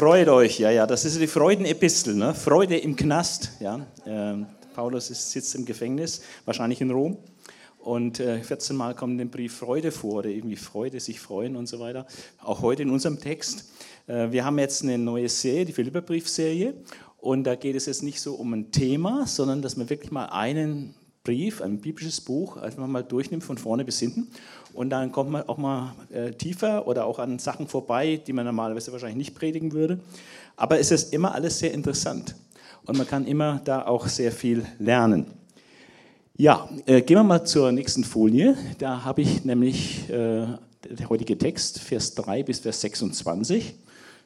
Freut euch, ja, ja, das ist die Freudenepistel, ne? Freude im Knast, ja. Ähm, Paulus ist, sitzt im Gefängnis, wahrscheinlich in Rom. Und äh, 14 Mal kommt im Brief Freude vor, oder irgendwie Freude, sich freuen und so weiter. Auch heute in unserem Text. Äh, wir haben jetzt eine neue Serie, die Philipperbriefserie. Und da geht es jetzt nicht so um ein Thema, sondern dass man wirklich mal einen Brief, ein biblisches Buch, einfach mal durchnimmt von vorne bis hinten. Und dann kommt man auch mal äh, tiefer oder auch an Sachen vorbei, die man normalerweise wahrscheinlich nicht predigen würde. Aber es ist immer alles sehr interessant. Und man kann immer da auch sehr viel lernen. Ja, äh, gehen wir mal zur nächsten Folie. Da habe ich nämlich äh, der heutige Text, Vers 3 bis Vers 26.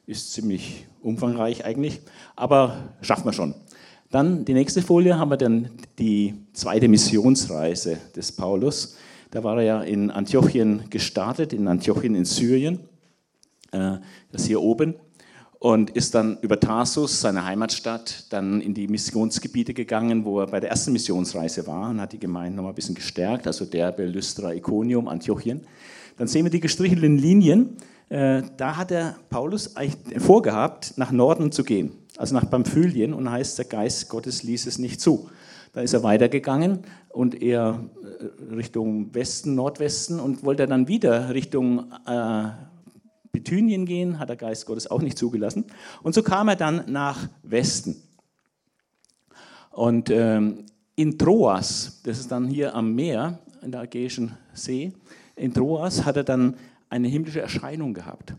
Ist ziemlich umfangreich eigentlich, aber schaffen wir schon. Dann die nächste Folie haben wir dann die zweite Missionsreise des Paulus. Da war er ja in Antiochien gestartet, in Antiochien in Syrien, äh, das hier oben, und ist dann über Tarsus, seine Heimatstadt, dann in die Missionsgebiete gegangen, wo er bei der ersten Missionsreise war und hat die Gemeinde noch mal ein bisschen gestärkt, also Derbe, Lystra, Iconium, Antiochien. Dann sehen wir die gestrichelten Linien. Äh, da hat der Paulus eigentlich vorgehabt, nach Norden zu gehen, also nach Pamphylien, und heißt, der Geist Gottes ließ es nicht zu. Da ist er weitergegangen und eher äh, Richtung Westen, Nordwesten und wollte dann wieder Richtung äh, Bithynien gehen, hat der Geist Gottes auch nicht zugelassen. Und so kam er dann nach Westen. Und ähm, in Troas, das ist dann hier am Meer, in der Ägäischen See, in Troas hat er dann eine himmlische Erscheinung gehabt.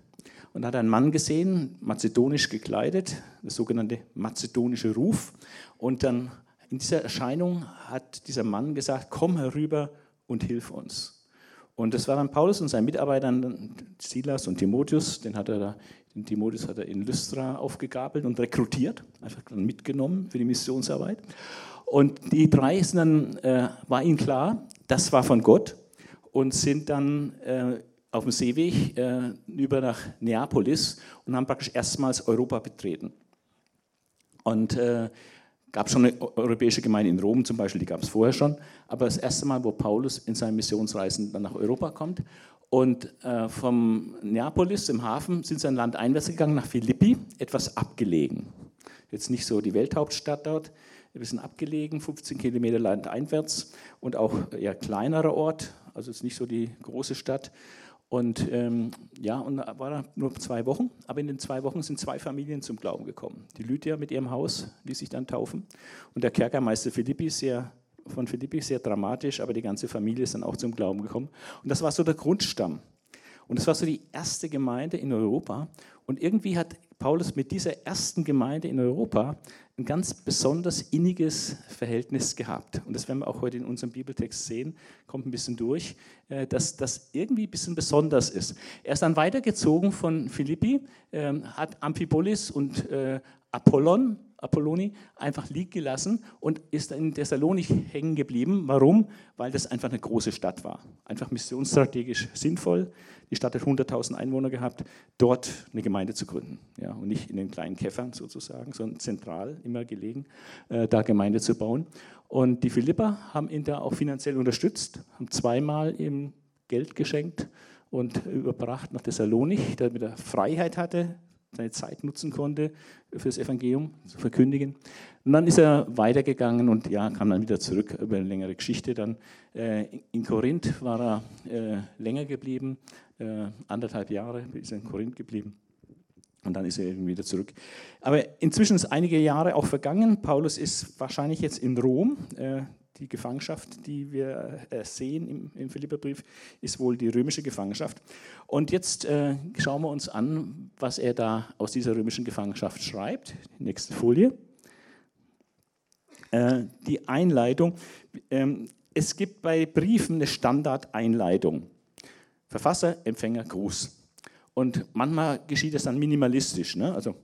Und hat einen Mann gesehen, mazedonisch gekleidet, das sogenannte mazedonische Ruf. Und dann in dieser Erscheinung hat dieser Mann gesagt, komm herüber und hilf uns. Und das waren Paulus und sein Mitarbeiter, Silas und Timotheus, den hat er da, den Timotheus hat er in Lystra aufgegabelt und rekrutiert, einfach dann mitgenommen für die Missionsarbeit. Und die drei sind dann, äh, war ihnen klar, das war von Gott und sind dann äh, auf dem Seeweg äh, über nach Neapolis und haben praktisch erstmals Europa betreten. Und äh, gab schon eine europäische Gemeinde in Rom zum Beispiel, die gab es vorher schon, aber das erste Mal, wo Paulus in seinen Missionsreisen dann nach Europa kommt und äh, vom Neapolis im Hafen sind sie ein Land einwärts gegangen nach Philippi, etwas abgelegen. Jetzt nicht so die Welthauptstadt dort, ein bisschen abgelegen, 15 Kilometer landeinwärts und auch eher kleinerer Ort, also ist nicht so die große Stadt. Und ähm, ja, und war da nur zwei Wochen, aber in den zwei Wochen sind zwei Familien zum Glauben gekommen. Die Lydia mit ihrem Haus ließ sich dann taufen und der Kerkermeister Philippi, sehr, von Philippi, sehr dramatisch, aber die ganze Familie ist dann auch zum Glauben gekommen. Und das war so der Grundstamm. Und das war so die erste Gemeinde in Europa. Und irgendwie hat Paulus mit dieser ersten Gemeinde in Europa ein ganz besonders inniges Verhältnis gehabt. Und das werden wir auch heute in unserem Bibeltext sehen, kommt ein bisschen durch, äh, dass das irgendwie ein bisschen besonders ist. Er ist dann weitergezogen von Philippi, ähm, hat Amphipolis und äh, Apollon Apolloni einfach liegen gelassen und ist in Thessalonik hängen geblieben. Warum? Weil das einfach eine große Stadt war. Einfach missionsstrategisch sinnvoll. Die Stadt hat 100.000 Einwohner gehabt, dort eine Gemeinde zu gründen. Ja, und nicht in den kleinen Käffern sozusagen, sondern zentral immer gelegen, äh, da Gemeinde zu bauen. Und die Philipper haben ihn da auch finanziell unterstützt, haben zweimal ihm Geld geschenkt und überbracht nach Thessalonik, damit er Freiheit hatte, seine Zeit nutzen konnte für das Evangelium zu verkündigen. Und dann ist er weitergegangen und ja, kam dann wieder zurück über eine längere Geschichte. Dann äh, in Korinth war er äh, länger geblieben, äh, anderthalb Jahre ist er in Korinth geblieben. Und dann ist er eben wieder zurück. Aber inzwischen ist einige Jahre auch vergangen. Paulus ist wahrscheinlich jetzt in Rom. Die Gefangenschaft, die wir äh, sehen im, im Philipperbrief, ist wohl die römische Gefangenschaft. Und jetzt äh, schauen wir uns an, was er da aus dieser römischen Gefangenschaft schreibt. Nächste Folie. Äh, die Einleitung. Ähm, es gibt bei Briefen eine Standardeinleitung. Verfasser, Empfänger, Gruß. Und manchmal geschieht das dann minimalistisch. Ne? Also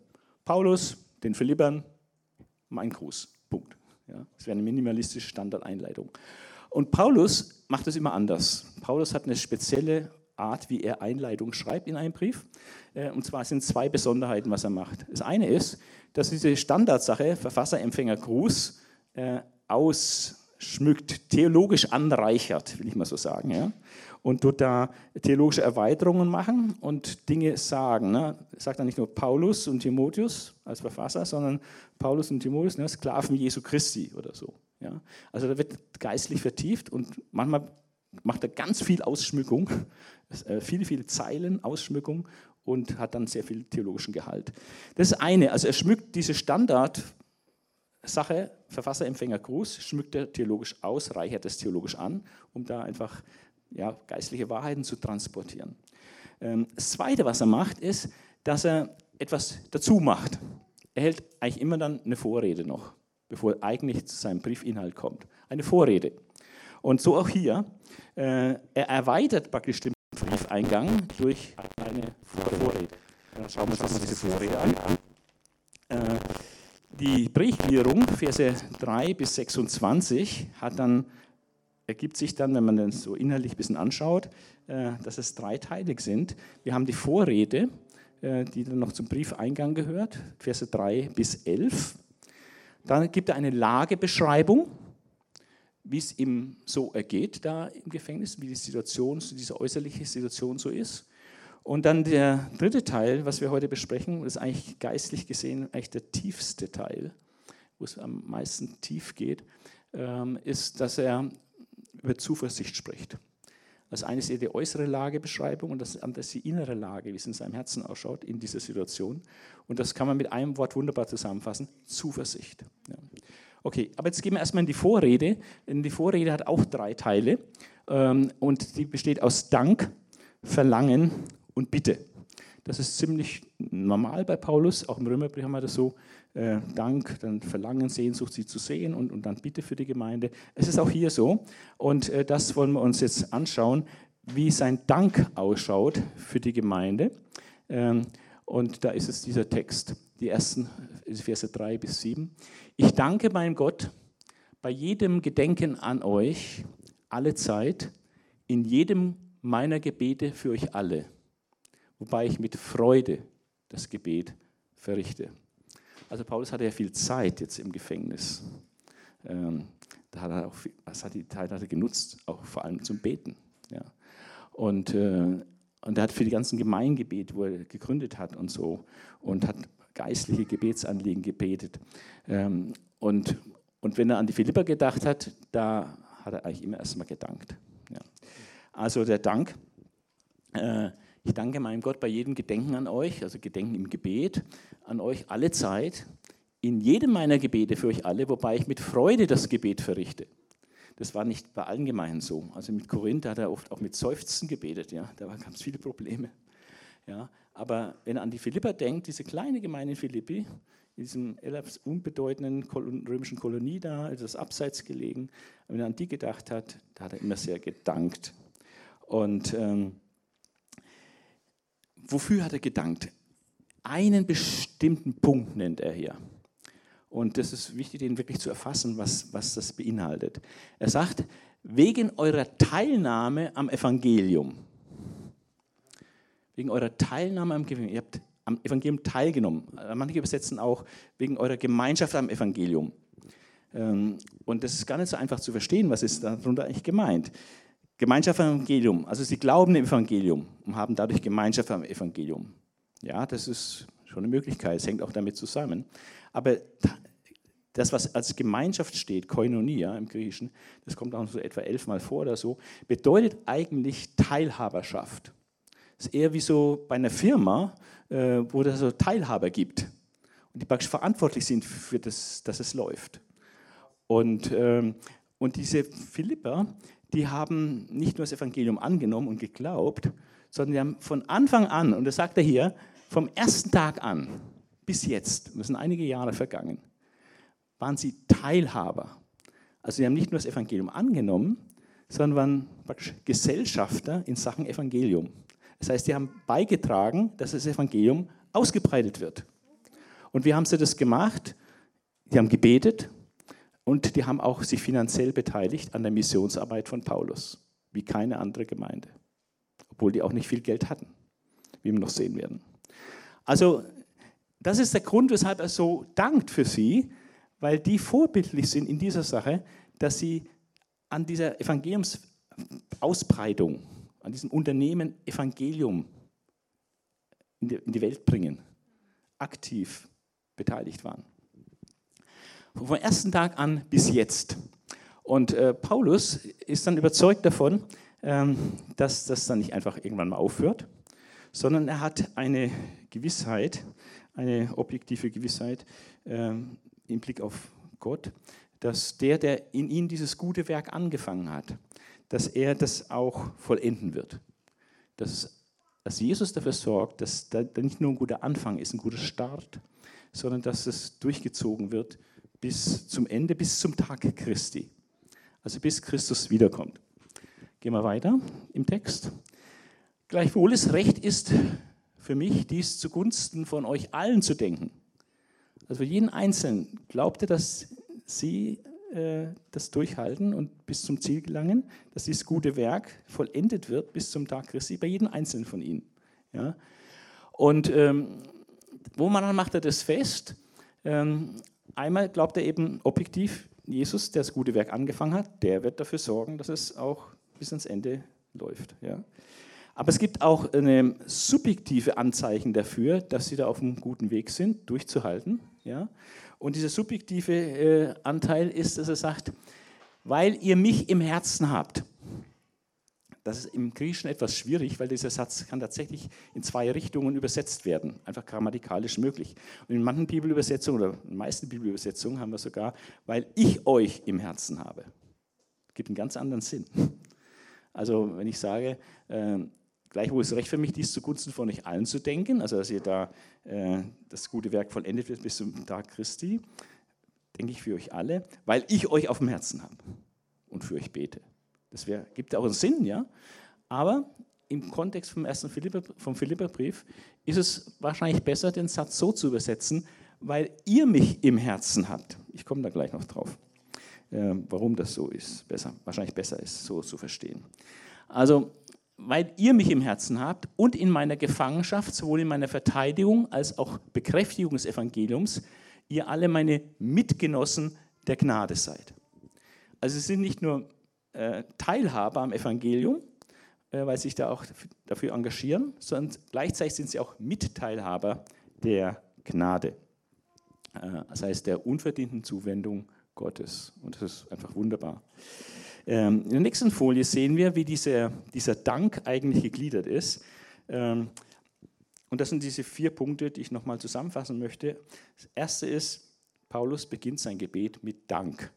Paulus, den Philippern, mein Gruß. Punkt. Ja, das wäre eine minimalistische Standardeinleitung. Und Paulus macht es immer anders. Paulus hat eine spezielle Art, wie er Einleitung schreibt in einem Brief. Äh, und zwar sind zwei Besonderheiten, was er macht. Das eine ist, dass diese Standardsache, Verfasser, Empfänger, Gruß, äh, aus schmückt, theologisch anreichert, will ich mal so sagen. Ja? Und tut da theologische Erweiterungen machen und Dinge sagen. Ne? Sagt dann nicht nur Paulus und Timotheus als Verfasser, sondern Paulus und Timotheus, ne? Sklaven Jesu Christi oder so. Ja? Also da wird geistlich vertieft und manchmal macht er ganz viel Ausschmückung, äh, viele, viele Zeilen Ausschmückung und hat dann sehr viel theologischen Gehalt. Das ist eine, also er schmückt diese Standard Sache, Verfasser, Empfänger, Gruß, schmückt er theologisch aus, reichert es theologisch an, um da einfach ja, geistliche Wahrheiten zu transportieren. Ähm, das Zweite, was er macht, ist, dass er etwas dazu macht. Er hält eigentlich immer dann eine Vorrede noch, bevor er eigentlich zu seinem Briefinhalt kommt. Eine Vorrede. Und so auch hier. Äh, er erweitert praktisch den Briefeingang durch eine Vorrede. Dann schauen wir uns diese Vorrede an. Äh, die Briefgliederung, Verse 3 bis 26, hat dann, ergibt sich dann, wenn man das so inhaltlich ein bisschen anschaut, äh, dass es dreiteilig sind. Wir haben die Vorrede, äh, die dann noch zum Briefeingang gehört, Verse 3 bis 11. Dann gibt er eine Lagebeschreibung, wie es ihm so ergeht da im Gefängnis, wie die Situation, diese äußerliche Situation so ist. Und dann der dritte Teil, was wir heute besprechen, ist eigentlich geistlich gesehen eigentlich der tiefste Teil, wo es am meisten tief geht, ähm, ist, dass er über Zuversicht spricht. Das eine ist eher die äußere Lagebeschreibung und das andere ist die innere Lage, wie es in seinem Herzen ausschaut in dieser Situation. Und das kann man mit einem Wort wunderbar zusammenfassen: Zuversicht. Ja. Okay, aber jetzt gehen wir erstmal in die Vorrede. Denn die Vorrede hat auch drei Teile ähm, und die besteht aus Dank, Verlangen und Bitte. Das ist ziemlich normal bei Paulus, auch im Römerbrief haben wir das so, äh, Dank, dann Verlangen, Sehnsucht, sie zu sehen und, und dann Bitte für die Gemeinde. Es ist auch hier so und äh, das wollen wir uns jetzt anschauen, wie sein Dank ausschaut für die Gemeinde. Ähm, und da ist es dieser Text, die ersten Verse 3 bis 7. Ich danke meinem Gott bei jedem Gedenken an euch, alle Zeit, in jedem meiner Gebete für euch alle wobei ich mit Freude das Gebet verrichte. Also Paulus hatte ja viel Zeit jetzt im Gefängnis. Ähm, da hat er auch viel, das hat die Zeit hat er genutzt, auch vor allem zum Beten. Ja. Und, äh, und er hat für die ganzen Gemeingebete, wo er gegründet hat und so, und hat geistliche Gebetsanliegen gebetet. Ähm, und, und wenn er an die Philipper gedacht hat, da hat er eigentlich immer erstmal gedankt. Ja. Also der Dank. Äh, ich danke meinem Gott bei jedem Gedenken an euch, also Gedenken im Gebet, an euch alle Zeit, in jedem meiner Gebete für euch alle, wobei ich mit Freude das Gebet verrichte. Das war nicht bei allen Gemeinden so. Also mit Korinth hat er oft auch mit Seufzen gebetet. Ja? Da gab es viele Probleme. Ja? Aber wenn er an die Philipper denkt, diese kleine Gemeinde in Philippi, in diesem unbedeutenden römischen Kolonie da, etwas abseits gelegen, wenn er an die gedacht hat, da hat er immer sehr gedankt. Und ähm, wofür hat er gedankt? Einen bestimmten Punkt nennt er hier. Und das ist wichtig, den wirklich zu erfassen, was, was das beinhaltet. Er sagt, wegen eurer Teilnahme am Evangelium. Wegen eurer Teilnahme am Evangelium. Ihr habt am Evangelium teilgenommen. Manche übersetzen auch wegen eurer Gemeinschaft am Evangelium. Ähm, und das ist gar nicht so einfach zu verstehen, was ist darunter eigentlich gemeint. Gemeinschaft am Evangelium. Also sie glauben im Evangelium und haben dadurch Gemeinschaft am Evangelium. Ja, das ist schon eine Möglichkeit, es hängt auch damit zusammen. Aber das, was als Gemeinschaft steht, Koinonia im Griechischen, das kommt auch so etwa elfmal vor oder so, bedeutet eigentlich Teilhaberschaft. Das ist eher wie so bei einer Firma, äh, wo es so Teilhaber gibt und die praktisch verantwortlich sind für das, dass es läuft. Und, ähm, und diese Philipper, die haben nicht nur das Evangelium angenommen und geglaubt, sondern die haben von Anfang an, und das sagt er hier, vom ersten Tag an bis jetzt, das sind einige Jahre vergangen, waren sie Teilhaber. Also sie haben nicht nur das Evangelium angenommen, sondern waren praktisch Gesellschafter in Sachen Evangelium. Das heißt, sie haben beigetragen, dass das Evangelium ausgebreitet wird. Und wie haben sie das gemacht? Die haben gebetet, und die haben auch sich finanziell beteiligt an der Missionsarbeit von Paulus, wie keine andere Gemeinde. Obwohl die auch nicht viel Geld hatten, wie wir noch sehen werden. Also, das ist der Grund, weshalb er so dankt für sie, weil die vorbildlich sind in dieser Sache, dass sie an dieser Evangeliumsausbreitung, an diesem Unternehmen Evangelium in die, Welt bringen, aktiv beteiligt waren. Vom ersten Tag an bis jetzt. Und äh, Paulus ist dann überzeugt davon, ähm, dass das dann nicht einfach irgendwann mal aufhört, sondern er hat eine Gewissheit, eine objektive Gewissheit ähm, im Blick auf Gott, dass der, der in ihm dieses gute Werk angefangen hat, dass er das auch vollenden wird. Dass, dass Jesus dafür sorgt, dass da nicht nur ein guter Anfang ist, ein guter Start, sondern dass es durchgezogen wird bis zum Ende, bis zum Tag Christi. Also bis Christus wiederkommt. Gehen wir weiter im Text. Gleichwohl es recht ist für mich, dies zugunsten von euch allen zu denken. Also für jeden Einzelnen. Glaubt ihr, dass sie äh, das durchhalten und bis zum Ziel gelangen, dass dieses gute Werk vollendet wird bis zum Tag Christi, bei jedem Einzelnen von ihnen. Ja? Und ähm, wo man macht er das fest? Ähm, einmal glaubt er eben objektiv, Jesus, der das gute Werk angefangen hat, der wird dafür sorgen, dass es auch bis ans Ende läuft. Ja? Aber es gibt auch eine subjektive Anzeichen dafür, dass sie da auf einem guten Weg sind, durchzuhalten. Ja? Und dieser subjektive äh, Anteil ist, dass er sagt, weil ihr mich im Herzen habt. Das ist im Griechischen etwas schwierig, weil dieser Satz kann tatsächlich in zwei Richtungen übersetzt werden, einfach grammatikalisch möglich. Und in manchen Bibelübersetzungen oder in den meisten Bibelübersetzungen haben wir sogar, weil ich euch im Herzen habe. Gibt einen ganz anderen Sinn. Also wenn ich sage, äh, Gleichwohl ist es recht für mich, dies zugunsten von euch allen zu denken, also dass ihr da äh, das gute Werk vollendet wird bis zum Tag Christi, denke ich für euch alle, weil ich euch auf dem Herzen habe und für euch bete. Das wär, gibt auch einen Sinn, ja. Aber im Kontext vom ersten Philipper, vom Philipperbrief ist es wahrscheinlich besser, den Satz so zu übersetzen, weil ihr mich im Herzen habt. Ich komme da gleich noch drauf, äh, warum das so ist. Besser, wahrscheinlich besser ist, so zu verstehen. Also weil ihr mich im Herzen habt und in meiner Gefangenschaft, sowohl in meiner Verteidigung als auch Bekräftigung des Evangeliums, ihr alle meine Mitgenossen der Gnade seid. Also sie sind nicht nur äh, Teilhaber am Evangelium, äh, weil sie sich da auch dafür engagieren, sondern gleichzeitig sind sie auch Mitteilhaber der Gnade. Äh, das heißt der unverdienten Zuwendung Gottes. Und das ist einfach wunderbar. Ähm, in der nächsten Folie sehen wir, wie dieser, dieser Dank eigentlich gegliedert ist. Ähm, und das sind diese vier Punkte, die ich nochmal zusammenfassen möchte. Das erste ist, Paulus beginnt sein Gebet mit Dank.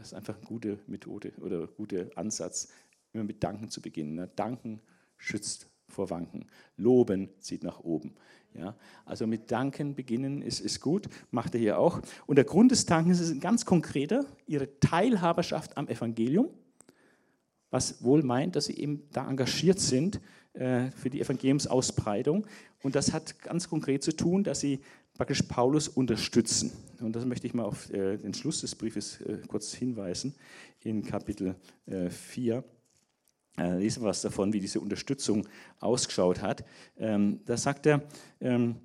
Das ist einfach eine gute Methode oder ein guter Ansatz, immer mit Danken zu beginnen. Ne? Danken schützt vor Wanken. Loben zieht nach oben. Ja, also mit Danken beginnen ist, ist gut, macht er hier auch. Und der Grund des Dankens ist ein ganz konkreter, ihre Teilhaberschaft am Evangelium, was wohl meint, dass sie eben da engagiert sind äh, für die Evangeliumsausbreitung. Und das hat ganz konkret zu tun, dass sie praktisch Paulus unterstützen. Und das möchte ich mal auf äh, den Schluss des Briefes äh, kurz hinweisen, in Kapitel 4 äh, lesen wir was davon, wie diese Unterstützung ausgeschaut hat. Ähm, da sagt er, ähm,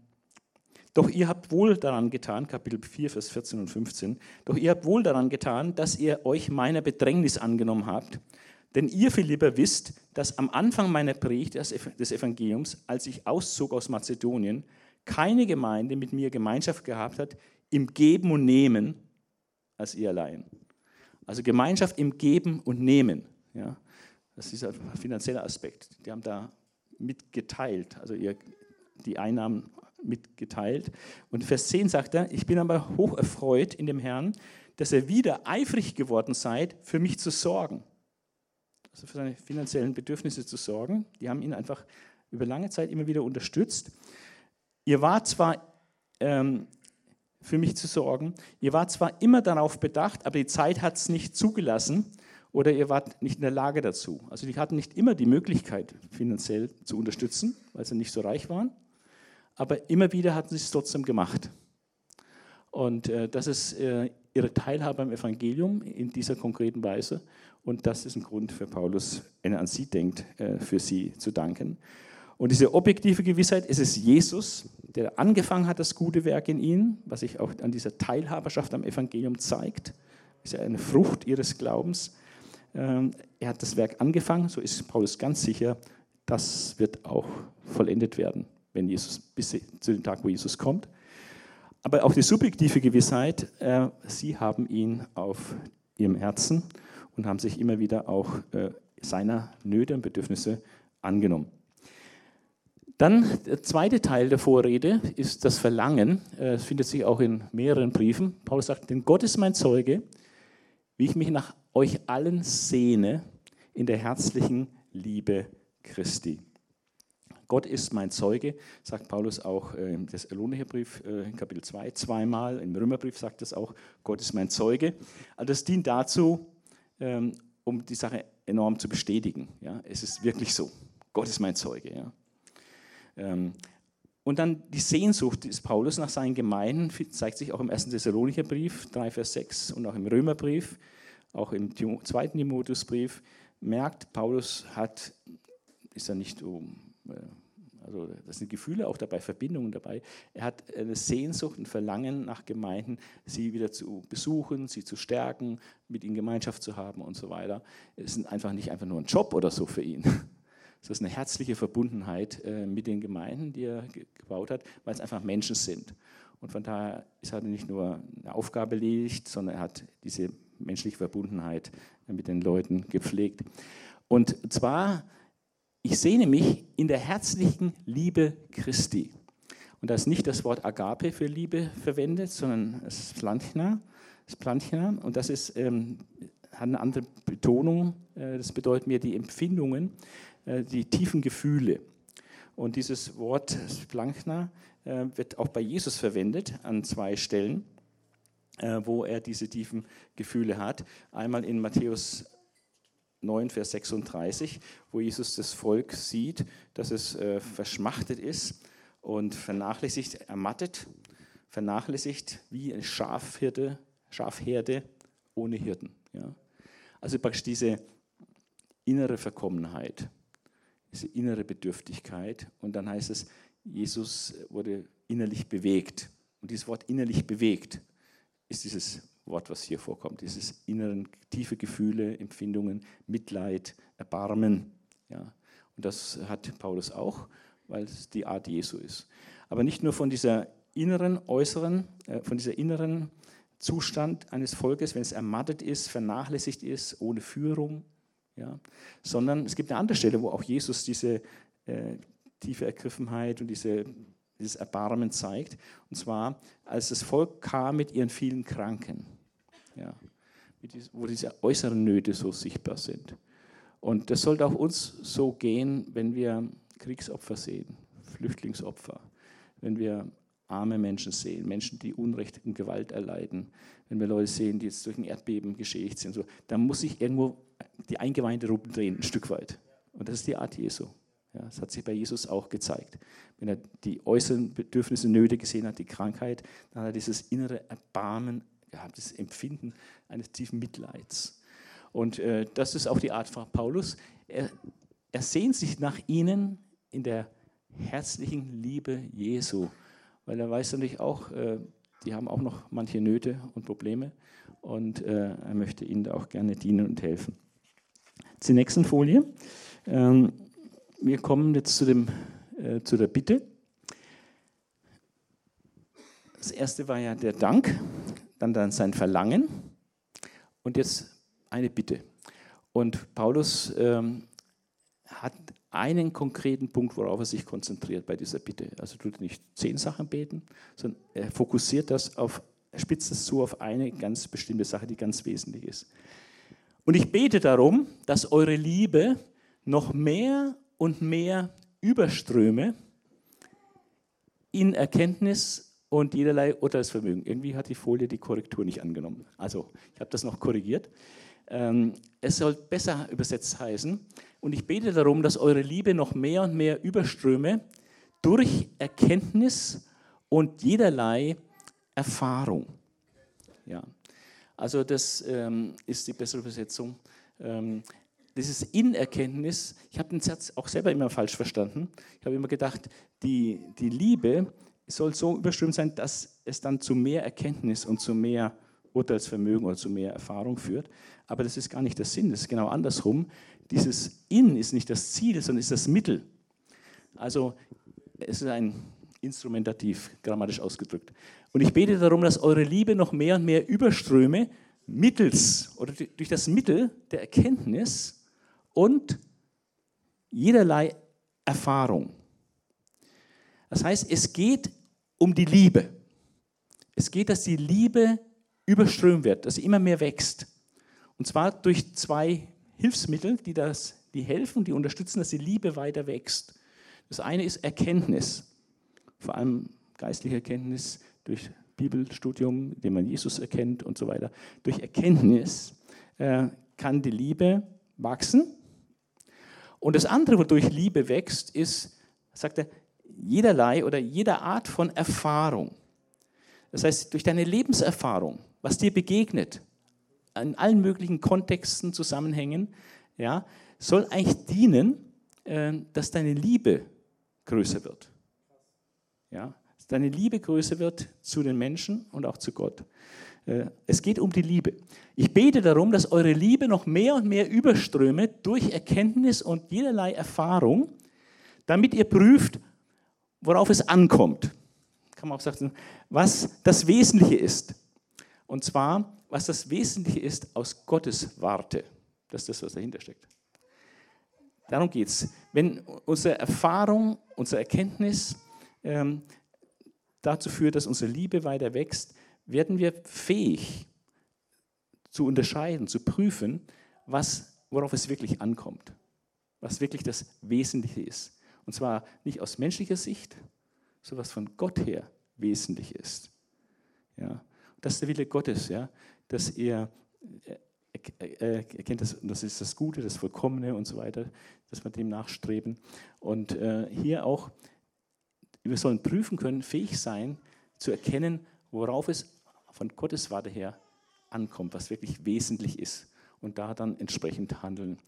doch ihr habt wohl daran getan, Kapitel 4, Vers 14 und 15, doch ihr habt wohl daran getan, dass ihr euch meiner Bedrängnis angenommen habt. Denn ihr, Philipper, wisst, dass am Anfang meiner Predigt des Evangeliums, als ich auszog aus Mazedonien, keine Gemeinde mit mir Gemeinschaft gehabt hat im Geben und Nehmen als ihr allein. Also Gemeinschaft im Geben und Nehmen. Ja. Das ist ein finanzieller Aspekt. Die haben da mitgeteilt, also ihr, die Einnahmen mitgeteilt. Und Vers 10 sagt er, ich bin aber hoch erfreut in dem Herrn, dass ihr wieder eifrig geworden seid, für mich zu sorgen. Also für seine finanziellen Bedürfnisse zu sorgen. Die haben ihn einfach über lange Zeit immer wieder unterstützt. Ihr wart zwar ähm, für mich zu sorgen, ihr wart zwar immer darauf bedacht, aber die Zeit hat es nicht zugelassen oder ihr wart nicht in der Lage dazu. Also die hatten nicht immer die Möglichkeit, finanziell zu unterstützen, weil sie nicht so reich waren, aber immer wieder hatten sie es trotzdem gemacht. Und äh, das ist äh, ihre Teilhabe am Evangelium in dieser konkreten Weise. Und das ist ein Grund für Paulus, wenn er an sie denkt, äh, für sie zu danken. Und diese objektive Gewissheit, es ist Jesus, der angefangen hat, das gute Werk in ihnen, was sich auch an dieser Teilhaberschaft am Evangelium zeigt, ist ja eine Frucht ihres Glaubens. Ähm, er hat das Werk angefangen, so ist Paulus ganz sicher, das wird auch vollendet werden, wenn Jesus bis zu dem Tag, wo Jesus kommt. Aber auch die subjektive Gewissheit, äh, sie haben ihn auf ihrem Herzen und haben sich immer wieder auch äh, seiner Nöte und Bedürfnisse angenommen. Dann der zweite Teil der Vorrede ist das Verlangen. Es äh, findet sich auch in mehreren Briefen. Paulus sagt, denn Gott ist mein Zeuge, wie ich mich nach euch allen sehne in der herzlichen Liebe Christi. Gott ist mein Zeuge, sagt Paulus auch im Thessalonicher äh, Kapitel 2, zweimal. Im Römerbrief sagt es auch, Gott ist mein Zeuge. Also das dient dazu, ähm, um die Sache enorm zu bestätigen. Ja, es ist wirklich so. Gott ist mein Zeuge. Ja. Ähm, und dann die Sehnsucht des Paulus nach seinen Gemeinden zeigt sich auch im 1. Thessalonicher Brief 3, Vers 6 und auch im Römerbrief, auch im zweiten Timotheusbrief. Merkt, Paulus hat, ist ja nicht um, äh, also das sind Gefühle auch dabei, Verbindungen dabei. Er hat eine Sehnsucht, ein Verlangen nach Gemeinden, sie wieder zu besuchen, sie zu stärken, mit ihnen Gemeinschaft zu haben und so weiter. Es ist einfach nicht einfach nur ein Job oder so für ihn, das ist eine herzliche Verbundenheit äh, mit den Gemeinden, die er gebaut hat, weil es einfach Menschen sind. Und von daher ist er nicht nur eine Aufgabe erledigt, sondern er hat diese menschliche Verbundenheit mit den Leuten gepflegt. Und zwar, ich sehne mich in der herzlichen Liebe Christi. Und da ist nicht das Wort Agape für Liebe verwendet, sondern das Planchna. Das Planchna. Und das ist, ähm, hat eine andere Betonung. Äh, das bedeutet mir die Empfindungen, die tiefen Gefühle. Und dieses Wort Splankna äh, wird auch bei Jesus verwendet an zwei Stellen, äh, wo er diese tiefen Gefühle hat. Einmal in Matthäus 9, Vers 36, wo Jesus das Volk sieht, dass es verschmachtet ist und vernachlässigt, ermattet, vernachlässigt wie eine Schafhirte, Schafherde ohne Hirten. Also praktisch diese innere Verkommenheit diese innere Bedürftigkeit. Und dann heißt es, Jesus wurde innerlich bewegt. Und dieses Wort innerlich bewegt ist dieses Wort, was hier vorkommt. Dieses inneren, tiefe Gefühle, Empfindungen, Mitleid, Erbarmen. Ja. Und das hat Paulus auch, weil es die Art Jesu ist. Aber nicht nur von dieser inneren, äußeren, äh, von dieser inneren Zustand eines Volkes, wenn es ermattet ist, vernachlässigt ist, ohne Führung, ja? Sondern es gibt eine andere Stelle, wo auch Jesus diese äh, tiefe Ergriffenheit und diese, dieses Erbarmen zeigt. Und zwar, als das Volk kam mit ihren vielen Kranken, ja? wo diese äußeren Nöte so sichtbar sind. Und das sollte auch uns so gehen, wenn wir Kriegsopfer sehen, Flüchtlingsopfer, wenn wir arme Menschen sehen, Menschen, die Unrecht und Gewalt erleiden, wenn wir Leute sehen, die jetzt durch ein Erdbeben geschädigt sind, so, dann muss sich irgendwo die Eingeweide drehen, ein Stück weit. Und das ist die Art Jesu. Ja, das hat sich bei Jesus auch gezeigt. Wenn er die äußeren Bedürfnisse, Nöte gesehen hat, die Krankheit, dann hat er dieses innere Erbarmen gehabt, das Empfinden eines tiefen Mitleids. Und äh, das ist auch die Art von Paulus. Er, er sehnt sich nach ihnen in der herzlichen Liebe Jesu weil er weiß natürlich auch, äh, die haben auch noch manche Nöte und Probleme und äh, er möchte ihnen da auch gerne dienen und helfen. Zur nächsten Folie. Ähm, wir kommen jetzt zu, dem, äh, zu der Bitte. Das erste war ja der Dank, dann, dann sein Verlangen und jetzt eine Bitte. Und Paulus ähm, hat einen konkreten Punkt, worauf er sich konzentriert bei dieser Bitte. Also tut nicht zehn Sachen beten, sondern er fokussiert das auf, spitzt es zu auf eine ganz bestimmte Sache, die ganz wesentlich ist. Und ich bete darum, dass eure Liebe noch mehr und mehr überströme in Erkenntnis und jederlei Urteilsvermögen. Irgendwie hat die Folie die Korrektur nicht angenommen. Also, ich habe das noch korrigiert. Ähm, es soll besser übersetzt heißen, und ich bete darum, dass eure Liebe noch mehr und mehr überströme durch Erkenntnis und jederlei Erfahrung. Ja. Also das ähm, ist die bessere Übersetzung. Ähm, das ist Inerkenntnis. Ich habe den Satz auch selber immer falsch verstanden. Ich habe immer gedacht, die, die Liebe soll so überströmt sein, dass es dann zu mehr Erkenntnis und zu mehr Urteilsvermögen oder zu mehr Erfahrung führt. Aber das ist gar nicht der Sinn, das ist genau andersrum. Dieses In ist nicht das Ziel, sondern ist das Mittel. Also es ist ein Instrumentativ, grammatisch ausgedrückt. Und ich bete darum, dass eure Liebe noch mehr und mehr überströme mittels oder durch das Mittel der Erkenntnis und jederlei Erfahrung. Das heißt, es geht um die Liebe. Es geht, dass die Liebe überströmen wird, dass sie immer mehr wächst. Und zwar durch zwei Hilfsmittel, die, das, die helfen, die unterstützen, dass die Liebe weiter wächst. Das eine ist Erkenntnis, vor allem geistliche Erkenntnis durch Bibelstudium, indem man Jesus erkennt und so weiter. Durch Erkenntnis äh, kann die Liebe wachsen. Und das andere, wodurch Liebe wächst, ist, sagt er, jederlei oder jeder Art von Erfahrung. Das heißt, durch deine Lebenserfahrung, was dir begegnet, in allen möglichen Kontexten, Zusammenhängen, ja, soll eigentlich dienen, äh, dass deine Liebe größer wird. Ja, dass deine Liebe größer wird zu den Menschen und auch zu Gott. Äh, es geht um die Liebe. Ich bete darum, dass eure Liebe noch mehr und mehr überströmet durch Erkenntnis und jederlei Erfahrung, damit ihr prüft, worauf es ankommt. Kann man auch sagen, was das Wesentliche ist. Und zwar, was das Wesentliche ist aus Gottes Warte. Das ist das, was dahinter steckt. Darum geht es. Wenn unsere Erfahrung, unsere Erkenntnis ähm, dazu führt, dass unsere Liebe weiter wächst, werden wir fähig zu unterscheiden, zu prüfen, was, worauf es wirklich ankommt, was wirklich das Wesentliche ist. Und zwar nicht aus menschlicher Sicht, sondern was von Gott her wesentlich ist. Ja? Das ist der Wille Gottes, ja? Dass er erkennt, das, das ist das Gute, das Vollkommene und so weiter, dass wir dem nachstreben. Und äh, hier auch, wir sollen prüfen können, fähig sein, zu erkennen, worauf es von Gottes Warte her ankommt, was wirklich wesentlich ist und da dann entsprechend handeln.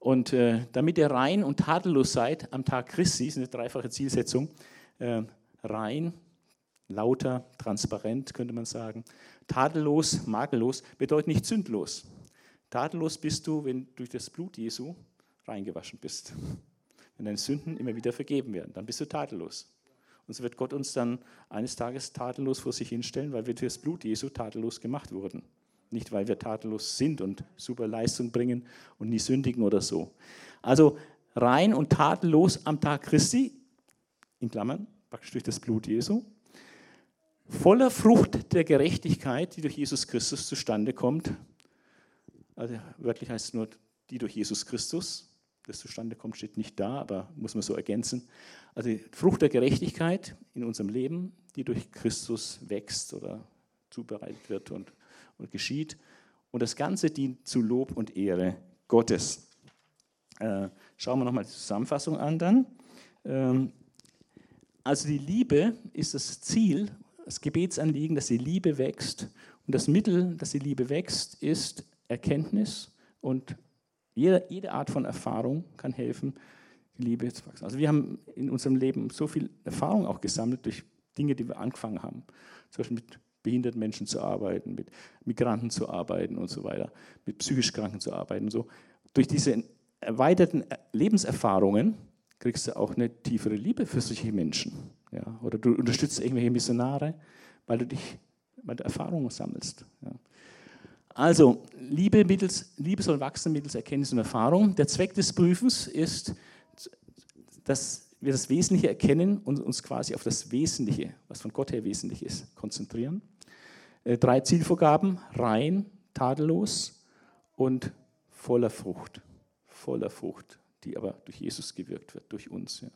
Und äh, damit ihr rein und tadellos seid am Tag Christi, ist eine dreifache Zielsetzung, äh, rein, lauter, transparent könnte man sagen, tadellos, makellos bedeutet nicht sündlos. Tadellos bist du, wenn du durch das Blut Jesu reingewaschen bist. Wenn deine Sünden immer wieder vergeben werden, dann bist du tadellos. Und so wird Gott uns dann eines Tages tadellos vor sich hinstellen, weil wir durch das Blut Jesu tadellos gemacht wurden. Nicht, weil wir tadellos sind und super Leistung bringen und nie sündigen oder so. Also rein und tadellos am Tag Christi, in Klammern, praktisch durch das Blut Jesu, voller Frucht der Gerechtigkeit, die durch Jesus Christus zustande kommt. Also wörtlich heißt es nur, die durch Jesus Christus. Das zustande kommt, steht nicht da, aber muss man so ergänzen. Also die Frucht der Gerechtigkeit in unserem Leben, die durch Christus wächst oder zubereitet wird und, und geschieht. Und das Ganze dient zu Lob und Ehre Gottes. Äh, schauen wir nochmal die Zusammenfassung an dann. Ähm, also die Liebe ist das Ziel, das Gebetsanliegen, dass die Liebe wächst. Und das Mittel, dass die Liebe wächst, ist Erkenntnis und jede, jede Art von Erfahrung kann helfen, die Liebe zu wachsen. Also wir haben in unserem Leben so viel Erfahrung auch gesammelt durch Dinge, die wir angefangen haben. Zum Beispiel mit behinderten Menschen zu arbeiten, mit Migranten zu arbeiten und so weiter, mit psychisch Kranken zu arbeiten und so. Durch diese erweiterten Lebenserfahrungen kriegst du auch eine tiefere Liebe für solche Menschen. Ja? Oder du unterstützt irgendwelche Missionare, weil du dich, weil du Erfahrungen sammelst. Ja? Also, Liebe, mittels, Liebe soll wachsen mittels Erkenntnis und Erfahrung. Der Zweck des Prüfens ist, dass wir das Wesentliche erkennen und uns quasi auf das Wesentliche, was von Gott her wesentlich ist, konzentrieren. Äh, drei Zielvorgaben, rein, tadellos und voller Frucht. Voller Frucht die aber durch Jesus gewirkt wird, durch uns. Ja.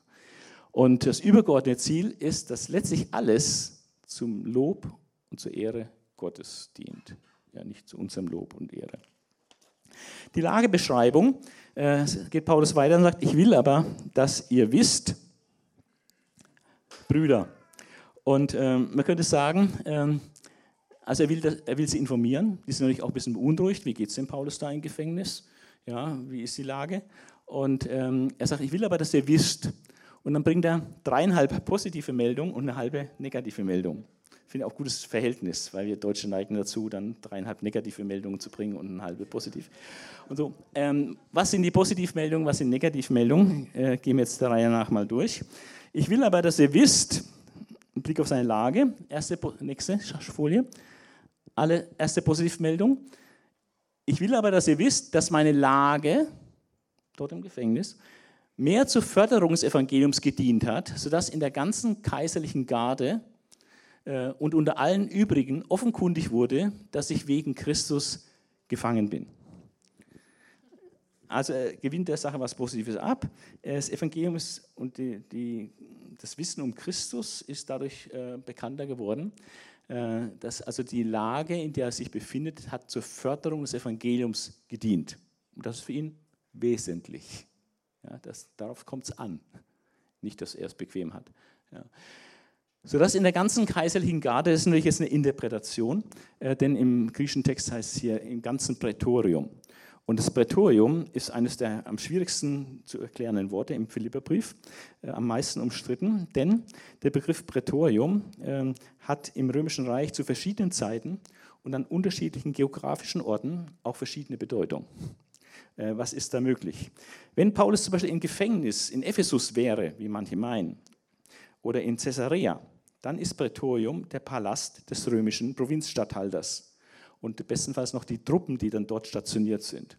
Und das übergeordnete Ziel ist, dass letztlich alles zum Lob und zur Ehre Gottes dient, ja, nicht zu unserem Lob und Ehre. Die Lagebeschreibung äh, geht Paulus weiter und sagt, ich will aber, dass ihr wisst, Brüder. Und ähm, man könnte sagen, ähm, also er will, er will sie informieren, die sind natürlich auch ein bisschen beunruhigt, wie geht es dem Paulus da im Gefängnis? Ja, wie ist die Lage? Und ähm, er sagt, ich will aber, dass ihr wisst. Und dann bringt er dreieinhalb positive Meldungen und eine halbe negative Meldung. Ich finde auch gutes Verhältnis, weil wir Deutsche neigen dazu, dann dreieinhalb negative Meldungen zu bringen und eine halbe positiv. Und so. Ähm, was sind die Positivmeldungen, was sind Negativmeldungen? Äh, gehen wir jetzt der Reihe nach mal durch. Ich will aber, dass ihr wisst, im Blick auf seine Lage, erste, nächste Folie, alle erste Positivmeldung. Ich will aber, dass ihr wisst, dass meine Lage dort im Gefängnis mehr zur Förderung des Evangeliums gedient hat, sodass in der ganzen kaiserlichen Garde äh, und unter allen übrigen offenkundig wurde, dass ich wegen Christus gefangen bin. Also er gewinnt der Sache was Positives ab. Das Evangelium ist und die, die, das Wissen um Christus ist dadurch äh, bekannter geworden. Äh, dass also die Lage, in der er sich befindet, hat zur Förderung des Evangeliums gedient. Und das ist für ihn wesentlich. Ja, das, darauf kommt es an. Nicht, dass er es bequem hat. Ja. Sodass in der ganzen kaiserlichen Garde, das ist natürlich jetzt eine Interpretation, äh, denn im griechischen Text heißt es hier im ganzen Prätorium. Und das Prätorium ist eines der am schwierigsten zu erklärenden Worte im Philipperbrief, äh, am meisten umstritten, denn der Begriff Prätorium äh, hat im Römischen Reich zu verschiedenen Zeiten und an unterschiedlichen geografischen Orten auch verschiedene Bedeutung. Äh, was ist da möglich? Wenn Paulus zum Beispiel im Gefängnis in Ephesus wäre, wie manche meinen, oder in Caesarea, dann ist Prätorium der Palast des römischen Provinzstatthalters und bestenfalls noch die Truppen, die dann dort stationiert sind.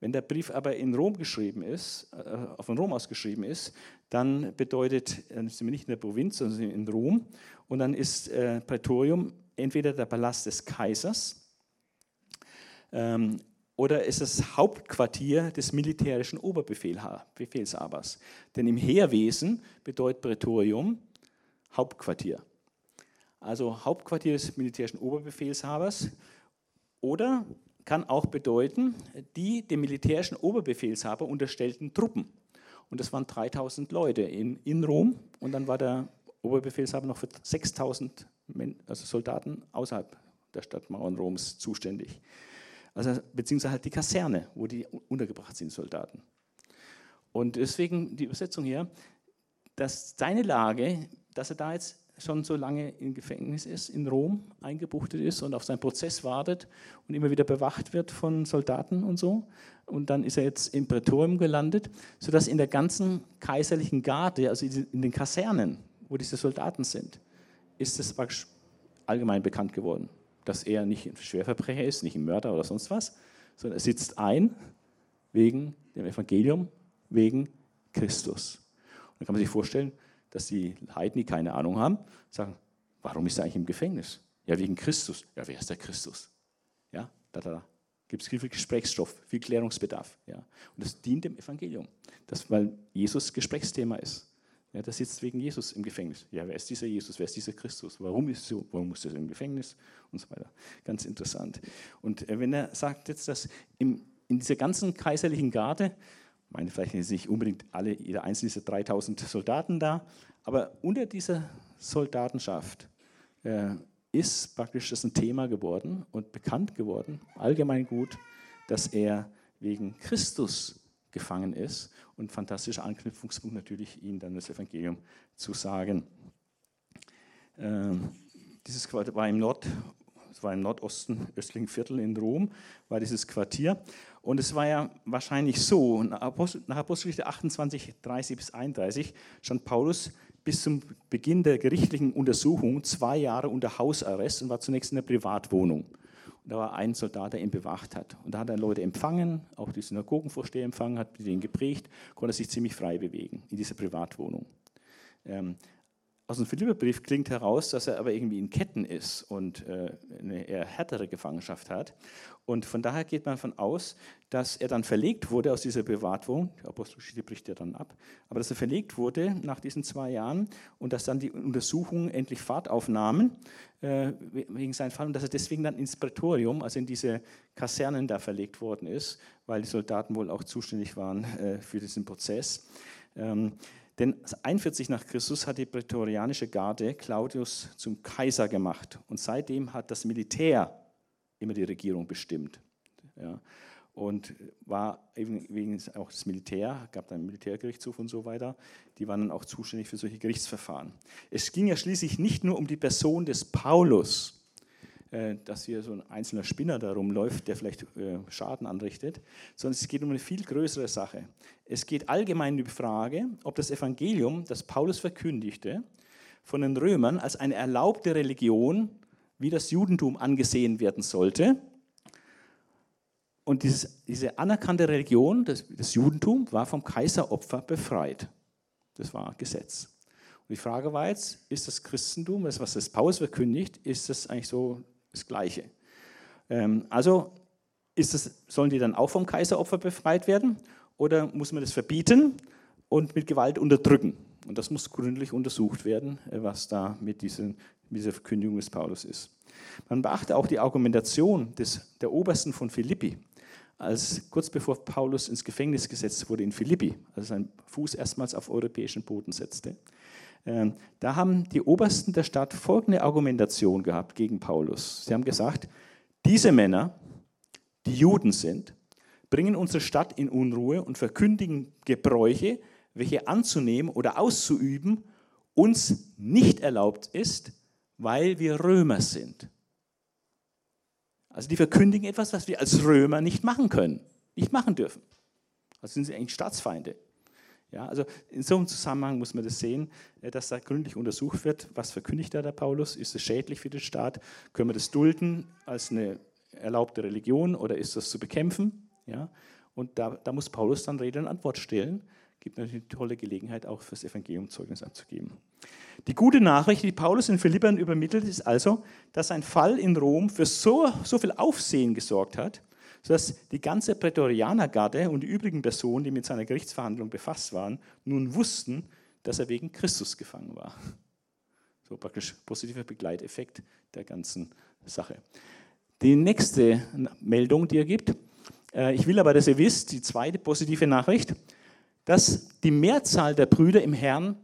Wenn der Brief aber in Rom geschrieben ist, äh, von Rom aus geschrieben ist, dann bedeutet, dann sind wir nicht in der Provinz, sondern in Rom. Und dann ist äh, Prätorium entweder der Palast des Kaisers ähm, oder ist es Hauptquartier des militärischen Oberbefehlshabers. Denn im Heerwesen bedeutet Prätorium Hauptquartier. Also Hauptquartier des militärischen Oberbefehlshabers oder kann auch bedeuten, die dem militärischen Oberbefehlshaber unterstellten Truppen. Und das waren 3000 Leute in, in Rom und dann war der Oberbefehlshaber noch für 6000 also Soldaten außerhalb der Stadtmauern Roms zuständig. Also, beziehungsweise halt die Kaserne, wo die untergebracht sind, Soldaten. Und deswegen die Übersetzung hier, dass seine Lage, dass er da jetzt schon so lange im Gefängnis ist, in Rom eingebuchtet ist und auf seinen Prozess wartet und immer wieder bewacht wird von Soldaten und so. Und dann ist er jetzt im Prätorium gelandet, sodass in der ganzen kaiserlichen Garde, also in den Kasernen, wo diese Soldaten sind, ist es allgemein bekannt geworden dass er nicht ein Schwerverbrecher ist, nicht ein Mörder oder sonst was, sondern er sitzt ein wegen dem Evangelium, wegen Christus. Und dann kann man sich vorstellen, dass die Heiden, die keine Ahnung haben, sagen, warum ist er eigentlich im Gefängnis? Ja, wegen Christus. Ja, wer ist der Christus? Ja, da, da, da. Gibt es viel Gesprächsstoff, viel Klärungsbedarf. Ja. Und das dient dem Evangelium, das, weil Jesus Gesprächsthema ist. Ja, der sitzt wegen Jesus im Gefängnis. Ja, wer ist dieser Jesus? Wer ist dieser Christus? Warum ist so? Warum muss er im Gefängnis? Und so weiter. Ganz interessant. Und äh, wenn er sagt jetzt, dass im, in dieser ganzen kaiserlichen Garde, meine vielleicht sind nicht unbedingt alle, jeder einzelne dieser 3000 Soldaten da, aber unter dieser Soldatenschaft äh, ist praktisch das ein Thema geworden und bekannt geworden, allgemein gut, dass er wegen Christus gefangen ist. Und fantastischer Anknüpfungspunkt natürlich, ihnen dann das Evangelium zu sagen. Ähm, dieses Quartier war im Nord, war im Nordosten, östlichen Viertel in Rom, war dieses Quartier. Und es war ja wahrscheinlich so, nach Apostelgeschichte 28, 30 bis 31 stand Paulus bis zum Beginn der gerichtlichen Untersuchung zwei Jahre unter Hausarrest und war zunächst in der Privatwohnung. Da war ein Soldat, der ihn bewacht hat. Und da hat er Leute empfangen, auch die Synagogenvorsteher empfangen, hat denen geprägt, konnte sich ziemlich frei bewegen in dieser Privatwohnung. Ähm, aus dem Philipperbrief klingt heraus, dass er aber irgendwie in Ketten ist und äh, eine eher härtere Gefangenschaft hat. Und von daher geht man davon aus, dass er dann verlegt wurde aus dieser Privatwohnung, die Apostelgeschichte bricht ja dann ab, aber dass er verlegt wurde nach diesen zwei Jahren und dass dann die Untersuchungen endlich Fahrt aufnahmen äh, wegen seinem Fall und dass er deswegen dann ins Prätorium, also in diese Kasernen da verlegt worden ist, weil die Soldaten wohl auch zuständig waren äh, für diesen Prozess. Ähm, denn 41 nach Christus hat die prätorianische Garde Claudius zum Kaiser gemacht und seitdem hat das Militär immer die Regierung bestimmt. Ja. und war eben wegen auch das Militär, gab dann Militärgerichtshof und so weiter, die waren dann auch zuständig für solche Gerichtsverfahren. Es ging ja schließlich nicht nur um die Person des Paulus, äh, dass hier so ein einzelner Spinner da rumläuft, der vielleicht äh, Schaden anrichtet, sondern es geht um eine viel größere Sache. Es geht allgemein um die Frage, ob das Evangelium, das Paulus verkündigte, von den Römern als eine erlaubte Religion wie das Judentum angesehen werden sollte und dieses, diese anerkannte Religion, das, das Judentum, war vom Kaiseropfer befreit. Das war Gesetz. Und die Frage war jetzt, ist das Christentum, das, was das Paulus verkündigt, ist das eigentlich so das Gleiche? Ähm, also das, sollen die dann auch vom Kaiseropfer befreit werden oder muss man das verbieten und mit Gewalt unterdrücken? Und das muss gründlich untersucht werden, äh, was da mit, diesen, mit dieser Verkündigung des Paulus ist. Man beachte auch die Argumentation des, der Obersten von Philippi als kurz bevor Paulus ins Gefängnis gesetzt wurde in Philippi, also seinen Fuß erstmals auf europäischen Boden setzte, ähm, da haben die Obersten der Stadt folgende Argumentation gehabt gegen Paulus. Sie haben gesagt, diese Männer, die Juden sind, bringen unsere Stadt in Unruhe und verkündigen Gebräuche, welche anzunehmen oder auszuüben uns nicht erlaubt ist, weil wir Römer sind. Also die verkündigen etwas, was wir als Römer nicht machen können, nicht machen dürfen. Also sind sie eigentlich Staatsfeinde. Ja, also in so einem Zusammenhang muss man das sehen, äh, dass da gründlich untersucht wird, was verkündigt da der Paulus? Ist es schädlich für den Staat? Können wir das dulden als eine erlaubte Religion oder ist das zu bekämpfen? Ja, und da, da muss Paulus dann Rede und Antwort stellen. Gibt natürlich eine tolle Gelegenheit, auch fürs Evangelium Zeugnis abzugeben. Die gute Nachricht, die Paulus in Philippern übermittelt, ist also, dass ein Fall in Rom für so, so viel Aufsehen gesorgt hat, sodass die ganze Prätorianergarde und die übrigen Personen, die mit seiner Gerichtsverhandlung befasst waren, nun wussten, dass er wegen Christus gefangen war. So praktisch positiver Begleiteffekt der ganzen Sache. Die nächste Meldung, die er gibt, äh, ich will aber, dass ihr wisst, die zweite positive Nachricht, dass die Mehrzahl der Brüder im Herrn